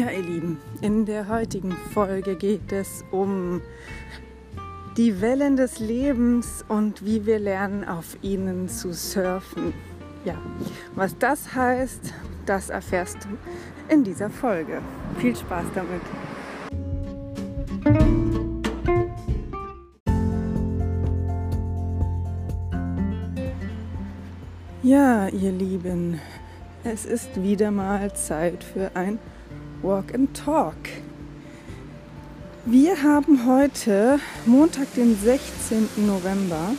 Ja, ihr Lieben, in der heutigen Folge geht es um die Wellen des Lebens und wie wir lernen, auf ihnen zu surfen. Ja, was das heißt, das erfährst du in dieser Folge. Viel Spaß damit. Ja, ihr Lieben, es ist wieder mal Zeit für ein Walk and Talk. Wir haben heute Montag, den 16. November.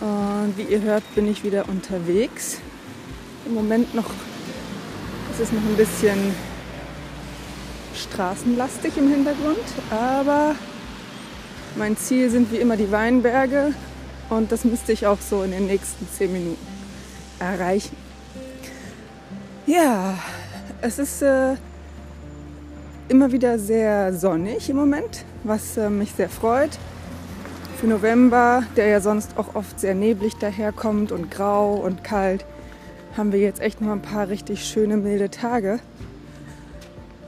Und wie ihr hört, bin ich wieder unterwegs. Im Moment noch, es ist noch ein bisschen straßenlastig im Hintergrund, aber mein Ziel sind wie immer die Weinberge und das müsste ich auch so in den nächsten 10 Minuten erreichen. Ja, es ist äh, immer wieder sehr sonnig im Moment, was äh, mich sehr freut. Für November, der ja sonst auch oft sehr neblig daherkommt und grau und kalt, haben wir jetzt echt noch ein paar richtig schöne milde Tage.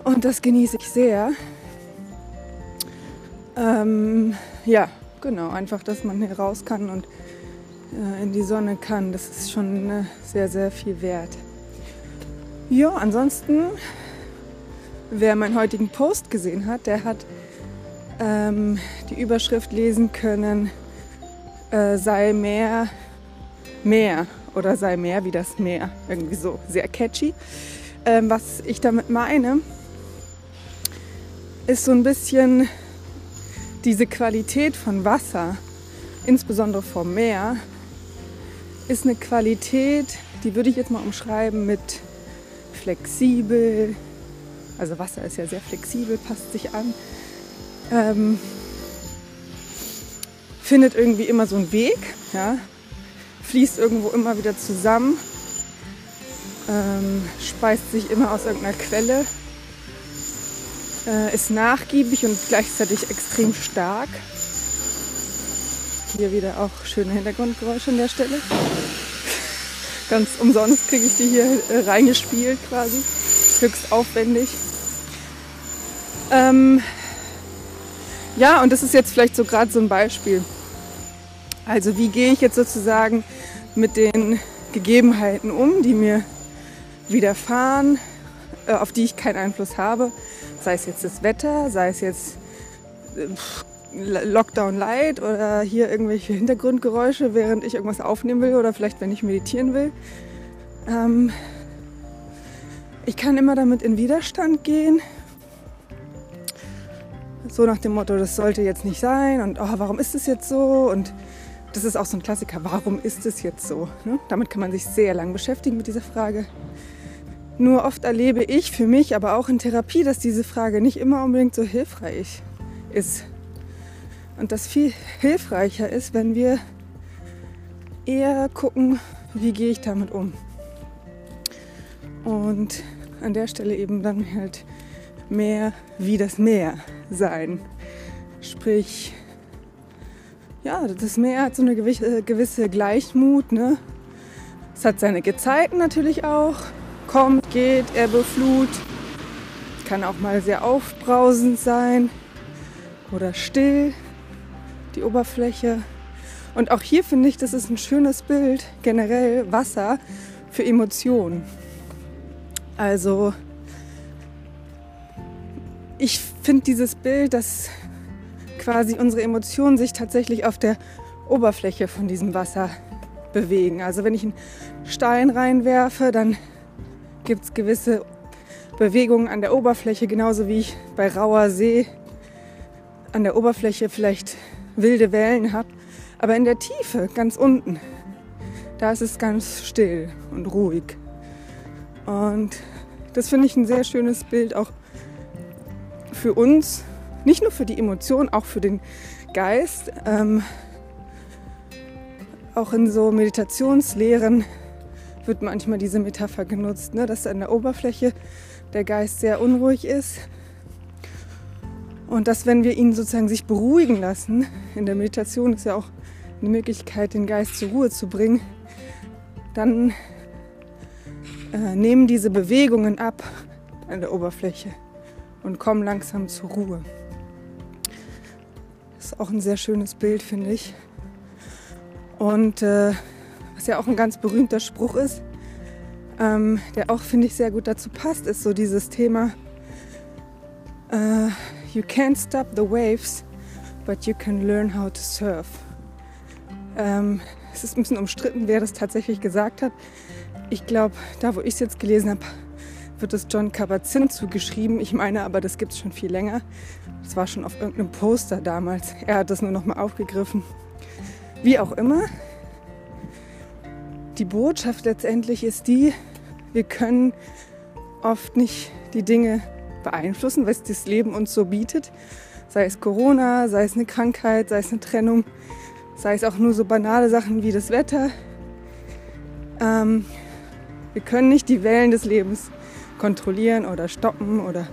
Und das genieße ich sehr. Ähm, ja, genau, einfach, dass man hier raus kann und äh, in die Sonne kann, das ist schon äh, sehr, sehr viel wert. Ja, ansonsten, wer meinen heutigen Post gesehen hat, der hat ähm, die Überschrift lesen können, äh, sei mehr, mehr oder sei mehr wie das Meer. Irgendwie so, sehr catchy. Ähm, was ich damit meine, ist so ein bisschen diese Qualität von Wasser, insbesondere vom Meer, ist eine Qualität, die würde ich jetzt mal umschreiben mit flexibel. Also Wasser ist ja sehr flexibel, passt sich an. Ähm, findet irgendwie immer so einen Weg, ja, fließt irgendwo immer wieder zusammen, ähm, speist sich immer aus irgendeiner Quelle, äh, ist nachgiebig und gleichzeitig extrem stark. Hier wieder auch schöne Hintergrundgeräusche an der Stelle. Ganz umsonst kriege ich die hier äh, reingespielt quasi. Höchst aufwendig. Ähm, ja, und das ist jetzt vielleicht so gerade so ein Beispiel. Also wie gehe ich jetzt sozusagen mit den Gegebenheiten um, die mir widerfahren, äh, auf die ich keinen Einfluss habe. Sei es jetzt das Wetter, sei es jetzt äh, Lockdown Light oder hier irgendwelche Hintergrundgeräusche, während ich irgendwas aufnehmen will oder vielleicht wenn ich meditieren will. Ähm, ich kann immer damit in Widerstand gehen. So nach dem Motto, das sollte jetzt nicht sein und oh, warum ist es jetzt so? Und das ist auch so ein Klassiker, warum ist es jetzt so? Ne? Damit kann man sich sehr lang beschäftigen mit dieser Frage. Nur oft erlebe ich für mich, aber auch in Therapie, dass diese Frage nicht immer unbedingt so hilfreich ist. Und das viel hilfreicher ist, wenn wir eher gucken, wie gehe ich damit um. Und an der Stelle eben dann halt mehr wie das Meer sein. Sprich, ja, das Meer hat so eine gewisse, gewisse Gleichmut. Ne? Es hat seine Gezeiten natürlich auch. Kommt, geht, Ebbe, Flut. Kann auch mal sehr aufbrausend sein oder still die Oberfläche. Und auch hier finde ich, das ist ein schönes Bild, generell Wasser für Emotionen. Also ich finde dieses Bild, dass quasi unsere Emotionen sich tatsächlich auf der Oberfläche von diesem Wasser bewegen. Also wenn ich einen Stein reinwerfe, dann gibt es gewisse Bewegungen an der Oberfläche, genauso wie ich bei rauer See an der Oberfläche vielleicht wilde Wellen habe. Aber in der Tiefe, ganz unten, da ist es ganz still und ruhig. Und das finde ich ein sehr schönes Bild auch für uns, nicht nur für die Emotion, auch für den Geist. Ähm, auch in so Meditationslehren wird manchmal diese Metapher genutzt, ne? dass an der Oberfläche der Geist sehr unruhig ist und dass, wenn wir ihn sozusagen sich beruhigen lassen, in der Meditation ist ja auch eine Möglichkeit, den Geist zur Ruhe zu bringen, dann äh, nehmen diese Bewegungen ab an der Oberfläche und komm langsam zur Ruhe. Das ist auch ein sehr schönes Bild, finde ich. Und äh, was ja auch ein ganz berühmter Spruch ist, ähm, der auch, finde ich, sehr gut dazu passt, ist so dieses Thema, uh, you can't stop the waves, but you can learn how to surf. Ähm, es ist ein bisschen umstritten, wer das tatsächlich gesagt hat. Ich glaube, da wo ich es jetzt gelesen habe, wird es John Kabat-Zinn zugeschrieben. Ich meine aber, das gibt es schon viel länger. Das war schon auf irgendeinem Poster damals. Er hat das nur noch mal aufgegriffen. Wie auch immer, die Botschaft letztendlich ist die, wir können oft nicht die Dinge beeinflussen, was das Leben uns so bietet. Sei es Corona, sei es eine Krankheit, sei es eine Trennung, sei es auch nur so banale Sachen wie das Wetter. Ähm, wir können nicht die Wellen des Lebens kontrollieren oder stoppen oder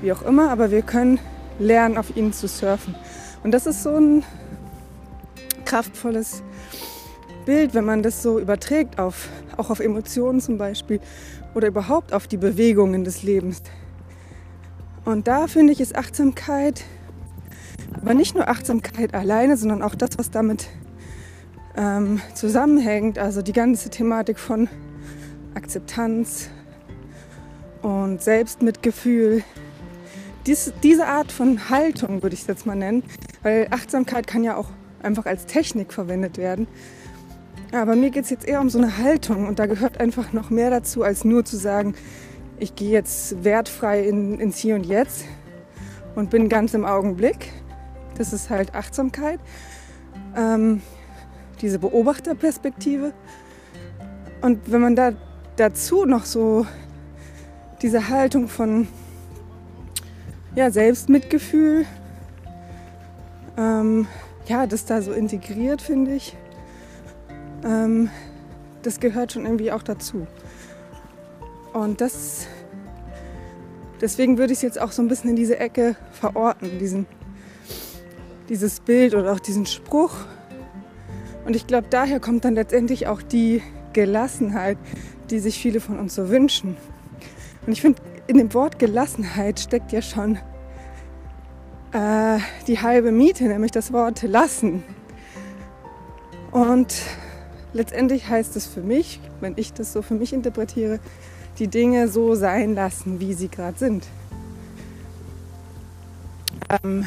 wie auch immer, aber wir können lernen, auf ihnen zu surfen. Und das ist so ein kraftvolles Bild, wenn man das so überträgt, auf, auch auf Emotionen zum Beispiel oder überhaupt auf die Bewegungen des Lebens. Und da finde ich, ist Achtsamkeit, aber nicht nur Achtsamkeit alleine, sondern auch das, was damit ähm, zusammenhängt. Also die ganze Thematik von Akzeptanz und Selbstmitgefühl. Dies, diese Art von Haltung würde ich es jetzt mal nennen, weil Achtsamkeit kann ja auch einfach als Technik verwendet werden. Aber mir geht es jetzt eher um so eine Haltung und da gehört einfach noch mehr dazu, als nur zu sagen, ich gehe jetzt wertfrei in, ins Hier und Jetzt und bin ganz im Augenblick. Das ist halt Achtsamkeit, ähm, diese Beobachterperspektive. Und wenn man da dazu noch so diese Haltung von ja, Selbstmitgefühl, ähm, ja, das da so integriert, finde ich, ähm, das gehört schon irgendwie auch dazu. Und das, deswegen würde ich es jetzt auch so ein bisschen in diese Ecke verorten, diesen, dieses Bild oder auch diesen Spruch. Und ich glaube, daher kommt dann letztendlich auch die Gelassenheit, die sich viele von uns so wünschen. Und ich finde, in dem Wort Gelassenheit steckt ja schon äh, die halbe Miete, nämlich das Wort lassen. Und letztendlich heißt es für mich, wenn ich das so für mich interpretiere, die Dinge so sein lassen, wie sie gerade sind. Ähm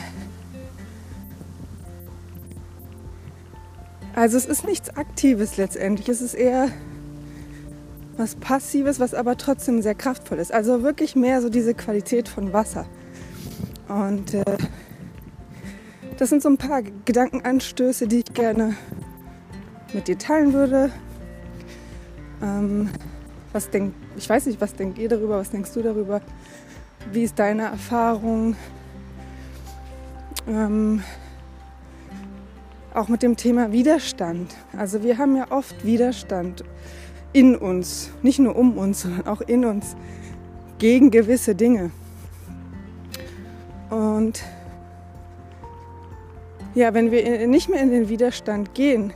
also es ist nichts Aktives letztendlich, es ist eher was Passives, was aber trotzdem sehr kraftvoll ist. Also wirklich mehr so diese Qualität von Wasser. Und äh, das sind so ein paar Gedankenanstöße, die ich gerne mit dir teilen würde. Ähm, was denk, ich weiß nicht, was denkt ihr darüber, was denkst du darüber? Wie ist deine Erfahrung? Ähm, auch mit dem Thema Widerstand. Also wir haben ja oft Widerstand in uns, nicht nur um uns, sondern auch in uns gegen gewisse Dinge. Und ja, wenn wir nicht mehr in den Widerstand gehen,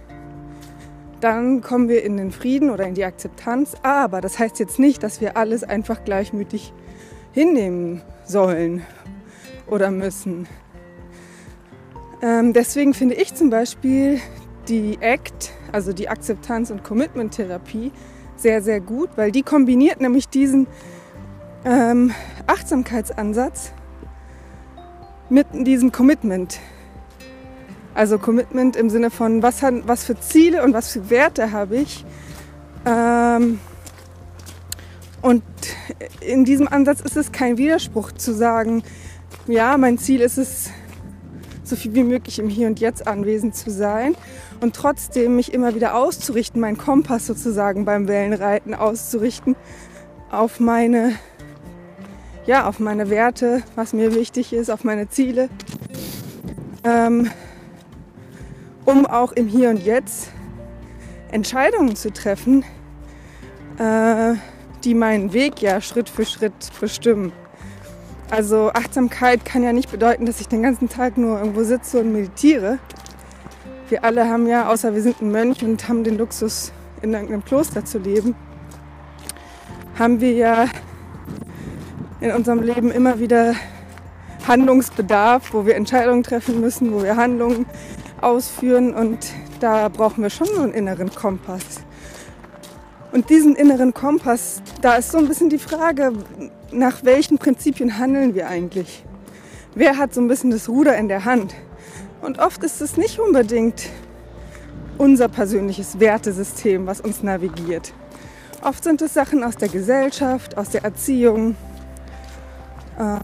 dann kommen wir in den Frieden oder in die Akzeptanz. Aber das heißt jetzt nicht, dass wir alles einfach gleichmütig hinnehmen sollen oder müssen. Ähm, deswegen finde ich zum Beispiel die ACT, also die Akzeptanz- und Commitment-Therapie, sehr, sehr gut, weil die kombiniert nämlich diesen ähm, Achtsamkeitsansatz mit diesem Commitment. Also Commitment im Sinne von, was, was für Ziele und was für Werte habe ich. Ähm, und in diesem Ansatz ist es kein Widerspruch zu sagen, ja, mein Ziel ist es, so viel wie möglich im Hier und Jetzt anwesend zu sein und trotzdem mich immer wieder auszurichten, meinen Kompass sozusagen beim Wellenreiten auszurichten auf meine, ja, auf meine Werte, was mir wichtig ist, auf meine Ziele. Ähm, um auch im Hier und Jetzt Entscheidungen zu treffen, äh, die meinen Weg ja Schritt für Schritt bestimmen. Also Achtsamkeit kann ja nicht bedeuten, dass ich den ganzen Tag nur irgendwo sitze und meditiere. Wir alle haben ja, außer wir sind ein Mönch und haben den Luxus, in irgendeinem Kloster zu leben, haben wir ja in unserem Leben immer wieder Handlungsbedarf, wo wir Entscheidungen treffen müssen, wo wir Handlungen ausführen und da brauchen wir schon so einen inneren Kompass. Und diesen inneren Kompass, da ist so ein bisschen die Frage, nach welchen Prinzipien handeln wir eigentlich? Wer hat so ein bisschen das Ruder in der Hand? Und oft ist es nicht unbedingt unser persönliches Wertesystem, was uns navigiert. Oft sind es Sachen aus der Gesellschaft, aus der Erziehung, ähm,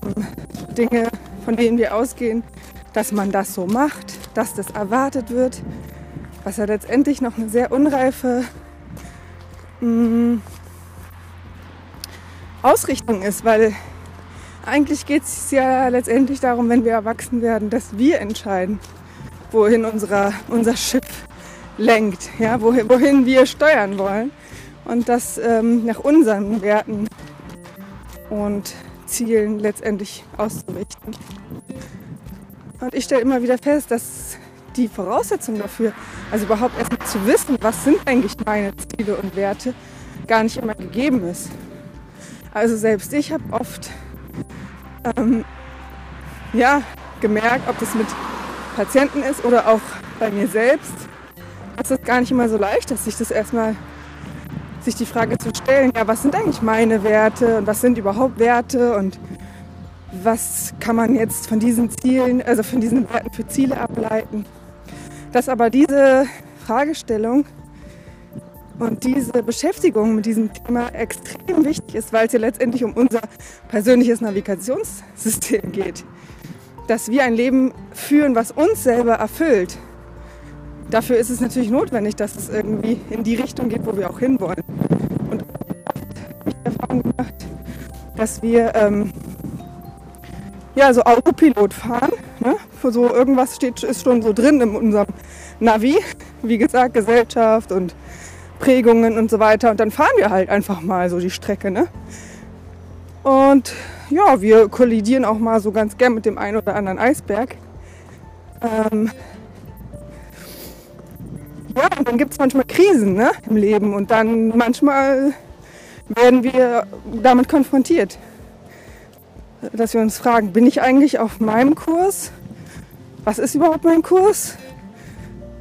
Dinge, von denen wir ausgehen, dass man das so macht, dass das erwartet wird, was ja letztendlich noch eine sehr unreife mh, mm, Ausrichtung ist, weil eigentlich geht es ja letztendlich darum, wenn wir erwachsen werden, dass wir entscheiden, wohin unser, unser Schiff lenkt, ja, wohin, wohin wir steuern wollen und das ähm, nach unseren Werten und Zielen letztendlich auszurichten. Und ich stelle immer wieder fest, dass die Voraussetzung dafür, also überhaupt erstmal zu wissen, was sind eigentlich meine Ziele und Werte, gar nicht immer gegeben ist. Also selbst ich habe oft ähm, ja, gemerkt, ob das mit Patienten ist oder auch bei mir selbst, dass das gar nicht immer so leicht ist, sich das erstmal sich die Frage zu stellen, ja, was sind eigentlich meine Werte und was sind überhaupt Werte und was kann man jetzt von diesen Zielen, also von diesen Werten für Ziele ableiten. Dass aber diese Fragestellung und diese Beschäftigung mit diesem Thema extrem wichtig ist, weil es ja letztendlich um unser persönliches Navigationssystem geht. Dass wir ein Leben führen, was uns selber erfüllt dafür ist es natürlich notwendig, dass es irgendwie in die Richtung geht, wo wir auch hinwollen. Und ich habe die Erfahrung gemacht, dass wir ähm, ja, so Autopilot fahren. Ne? Für so irgendwas steht, ist schon so drin in unserem Navi. Wie gesagt, Gesellschaft und Prägungen und so weiter. Und dann fahren wir halt einfach mal so die Strecke. Ne? Und ja, wir kollidieren auch mal so ganz gern mit dem einen oder anderen Eisberg. Ähm, ja, und dann gibt es manchmal Krisen ne, im Leben und dann manchmal werden wir damit konfrontiert. Dass wir uns fragen, bin ich eigentlich auf meinem Kurs? Was ist überhaupt mein Kurs?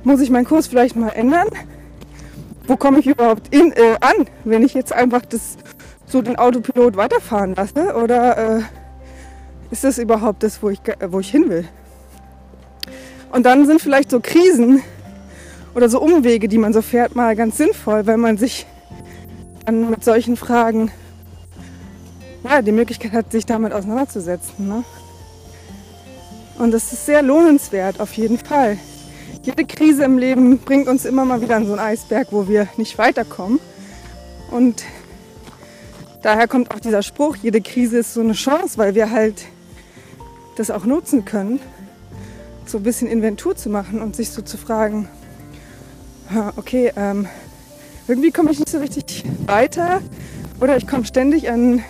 Muss ich meinen Kurs vielleicht mal ändern? Wo komme ich überhaupt in, äh, an, wenn ich jetzt einfach das, so den Autopilot weiterfahren lasse? Oder äh, ist das überhaupt das, wo ich, wo ich hin will? Und dann sind vielleicht so Krisen, oder so Umwege, die man so fährt, mal ganz sinnvoll, weil man sich dann mit solchen Fragen ja, die Möglichkeit hat, sich damit auseinanderzusetzen. Ne? Und das ist sehr lohnenswert, auf jeden Fall. Jede Krise im Leben bringt uns immer mal wieder an so einen Eisberg, wo wir nicht weiterkommen. Und daher kommt auch dieser Spruch, jede Krise ist so eine Chance, weil wir halt das auch nutzen können, so ein bisschen Inventur zu machen und sich so zu fragen, okay, ähm, irgendwie komme ich nicht so richtig weiter oder ich komme ständig an,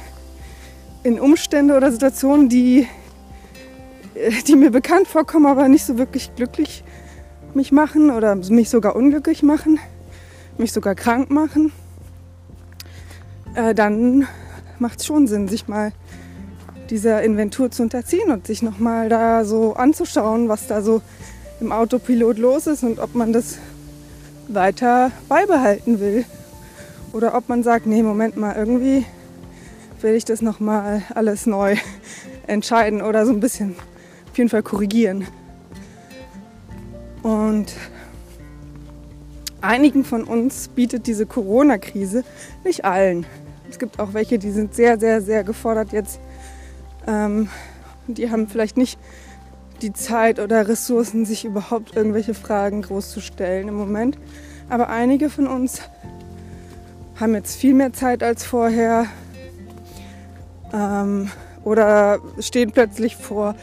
in Umstände oder Situationen, die, äh, die mir bekannt vorkommen, aber nicht so wirklich glücklich mich machen oder mich sogar unglücklich machen, mich sogar krank machen, äh, dann macht es schon Sinn, sich mal dieser Inventur zu unterziehen und sich nochmal da so anzuschauen, was da so im Autopilot los ist und ob man das weiter beibehalten will. Oder ob man sagt, nee, Moment mal, irgendwie will ich das nochmal alles neu entscheiden oder so ein bisschen auf jeden Fall korrigieren. Und einigen von uns bietet diese Corona-Krise, nicht allen. Es gibt auch welche, die sind sehr, sehr, sehr gefordert jetzt. Ähm, die haben vielleicht nicht die Zeit oder Ressourcen, sich überhaupt irgendwelche Fragen groß zu stellen im Moment. Aber einige von uns haben jetzt viel mehr Zeit als vorher ähm, oder stehen plötzlich vor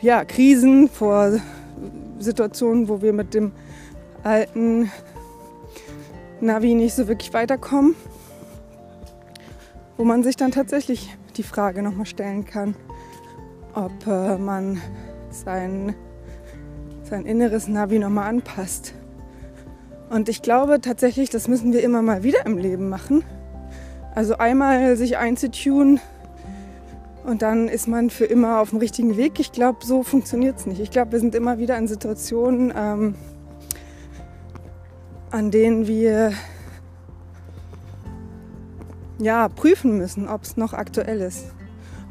ja, Krisen, vor Situationen, wo wir mit dem alten Navi nicht so wirklich weiterkommen, wo man sich dann tatsächlich die Frage nochmal stellen kann, ob äh, man sein, sein inneres Navi nochmal anpasst. Und ich glaube tatsächlich, das müssen wir immer mal wieder im Leben machen. Also einmal sich einzutun, und dann ist man für immer auf dem richtigen Weg. Ich glaube, so funktioniert es nicht. Ich glaube, wir sind immer wieder in Situationen, ähm, an denen wir ja, prüfen müssen, ob es noch aktuell ist.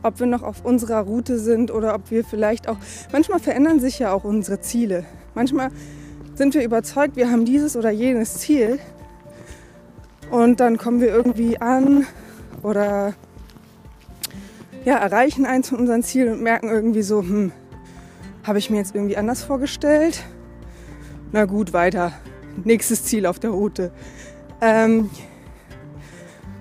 Ob wir noch auf unserer Route sind oder ob wir vielleicht auch. Manchmal verändern sich ja auch unsere Ziele. Manchmal sind wir überzeugt, wir haben dieses oder jenes Ziel. Und dann kommen wir irgendwie an oder ja, erreichen eins von unseren Zielen und merken irgendwie so, hm, habe ich mir jetzt irgendwie anders vorgestellt? Na gut, weiter. Nächstes Ziel auf der Route. Ähm,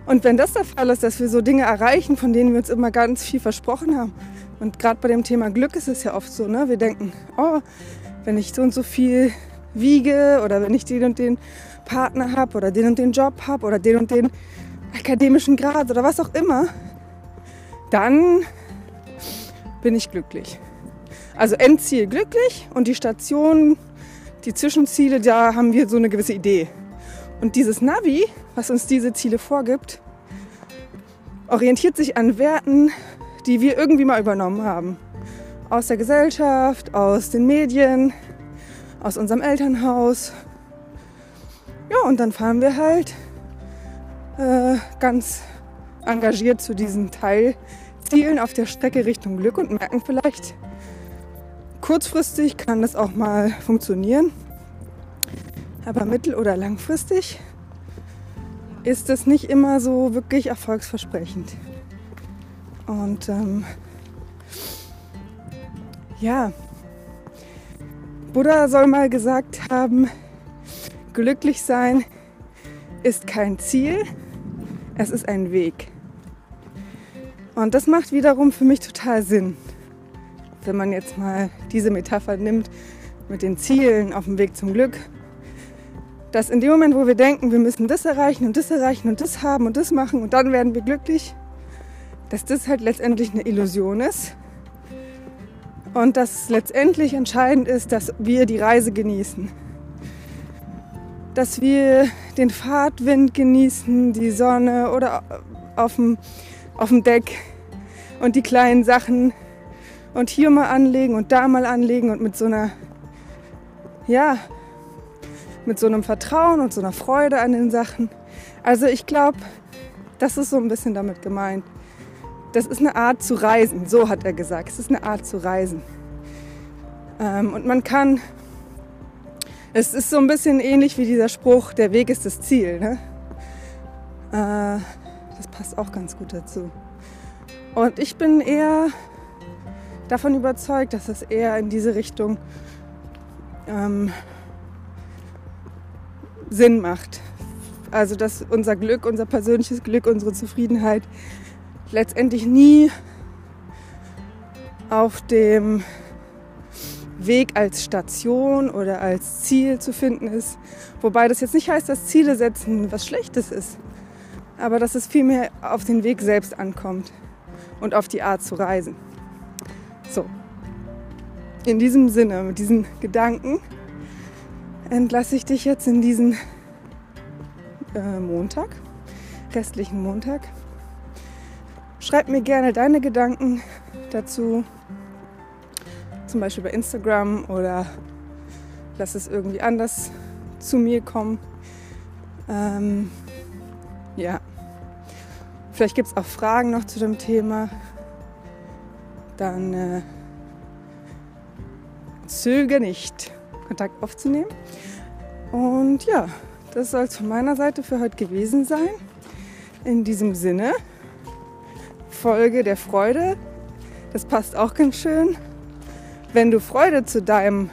und wenn das der Fall ist, dass wir so Dinge erreichen, von denen wir uns immer ganz viel versprochen haben, und gerade bei dem Thema Glück ist es ja oft so, ne? wir denken, oh, wenn ich so und so viel wiege oder wenn ich den und den Partner habe oder den und den Job habe oder den und den akademischen Grad oder was auch immer, dann bin ich glücklich. Also Endziel glücklich und die Station, die Zwischenziele, da haben wir so eine gewisse Idee. Und dieses Navi, was uns diese Ziele vorgibt, orientiert sich an Werten, die wir irgendwie mal übernommen haben. Aus der Gesellschaft, aus den Medien, aus unserem Elternhaus. Ja, und dann fahren wir halt äh, ganz engagiert zu diesen Teil Zielen auf der Strecke Richtung Glück und merken vielleicht, kurzfristig kann das auch mal funktionieren, aber mittel- oder langfristig ist es nicht immer so wirklich erfolgsversprechend. Und ähm, ja, Buddha soll mal gesagt haben, glücklich sein ist kein Ziel, es ist ein Weg. Und das macht wiederum für mich total Sinn, wenn man jetzt mal diese Metapher nimmt mit den Zielen auf dem Weg zum Glück. Dass in dem Moment, wo wir denken, wir müssen das erreichen und das erreichen und das haben und das machen und dann werden wir glücklich, dass das halt letztendlich eine Illusion ist. Und dass letztendlich entscheidend ist, dass wir die Reise genießen. Dass wir den Fahrtwind genießen, die Sonne oder auf dem auf dem Deck und die kleinen Sachen und hier mal anlegen und da mal anlegen und mit so einer, ja, mit so einem Vertrauen und so einer Freude an den Sachen. Also ich glaube, das ist so ein bisschen damit gemeint. Das ist eine Art zu reisen, so hat er gesagt. Es ist eine Art zu reisen. Ähm, und man kann, es ist so ein bisschen ähnlich wie dieser Spruch, der Weg ist das Ziel. Ne? Äh, das passt auch ganz gut dazu. Und ich bin eher davon überzeugt, dass es eher in diese Richtung ähm, Sinn macht. Also dass unser Glück, unser persönliches Glück, unsere Zufriedenheit letztendlich nie auf dem Weg als Station oder als Ziel zu finden ist. Wobei das jetzt nicht heißt, dass Ziele setzen was Schlechtes ist aber dass es vielmehr auf den Weg selbst ankommt und auf die Art zu reisen. So, in diesem Sinne, mit diesen Gedanken entlasse ich dich jetzt in diesen äh, Montag, restlichen Montag. Schreib mir gerne deine Gedanken dazu, zum Beispiel bei Instagram oder lass es irgendwie anders zu mir kommen. Ähm, ja. Vielleicht gibt es auch Fragen noch zu dem Thema. Dann äh, zöge nicht, Kontakt aufzunehmen. Und ja, das soll es von meiner Seite für heute gewesen sein. In diesem Sinne, Folge der Freude. Das passt auch ganz schön. Wenn du Freude zu deinem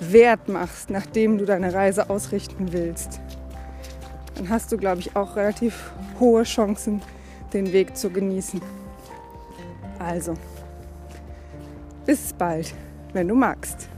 Wert machst, nachdem du deine Reise ausrichten willst, dann hast du, glaube ich, auch relativ hohe Chancen, den Weg zu genießen. Also, bis bald, wenn du magst.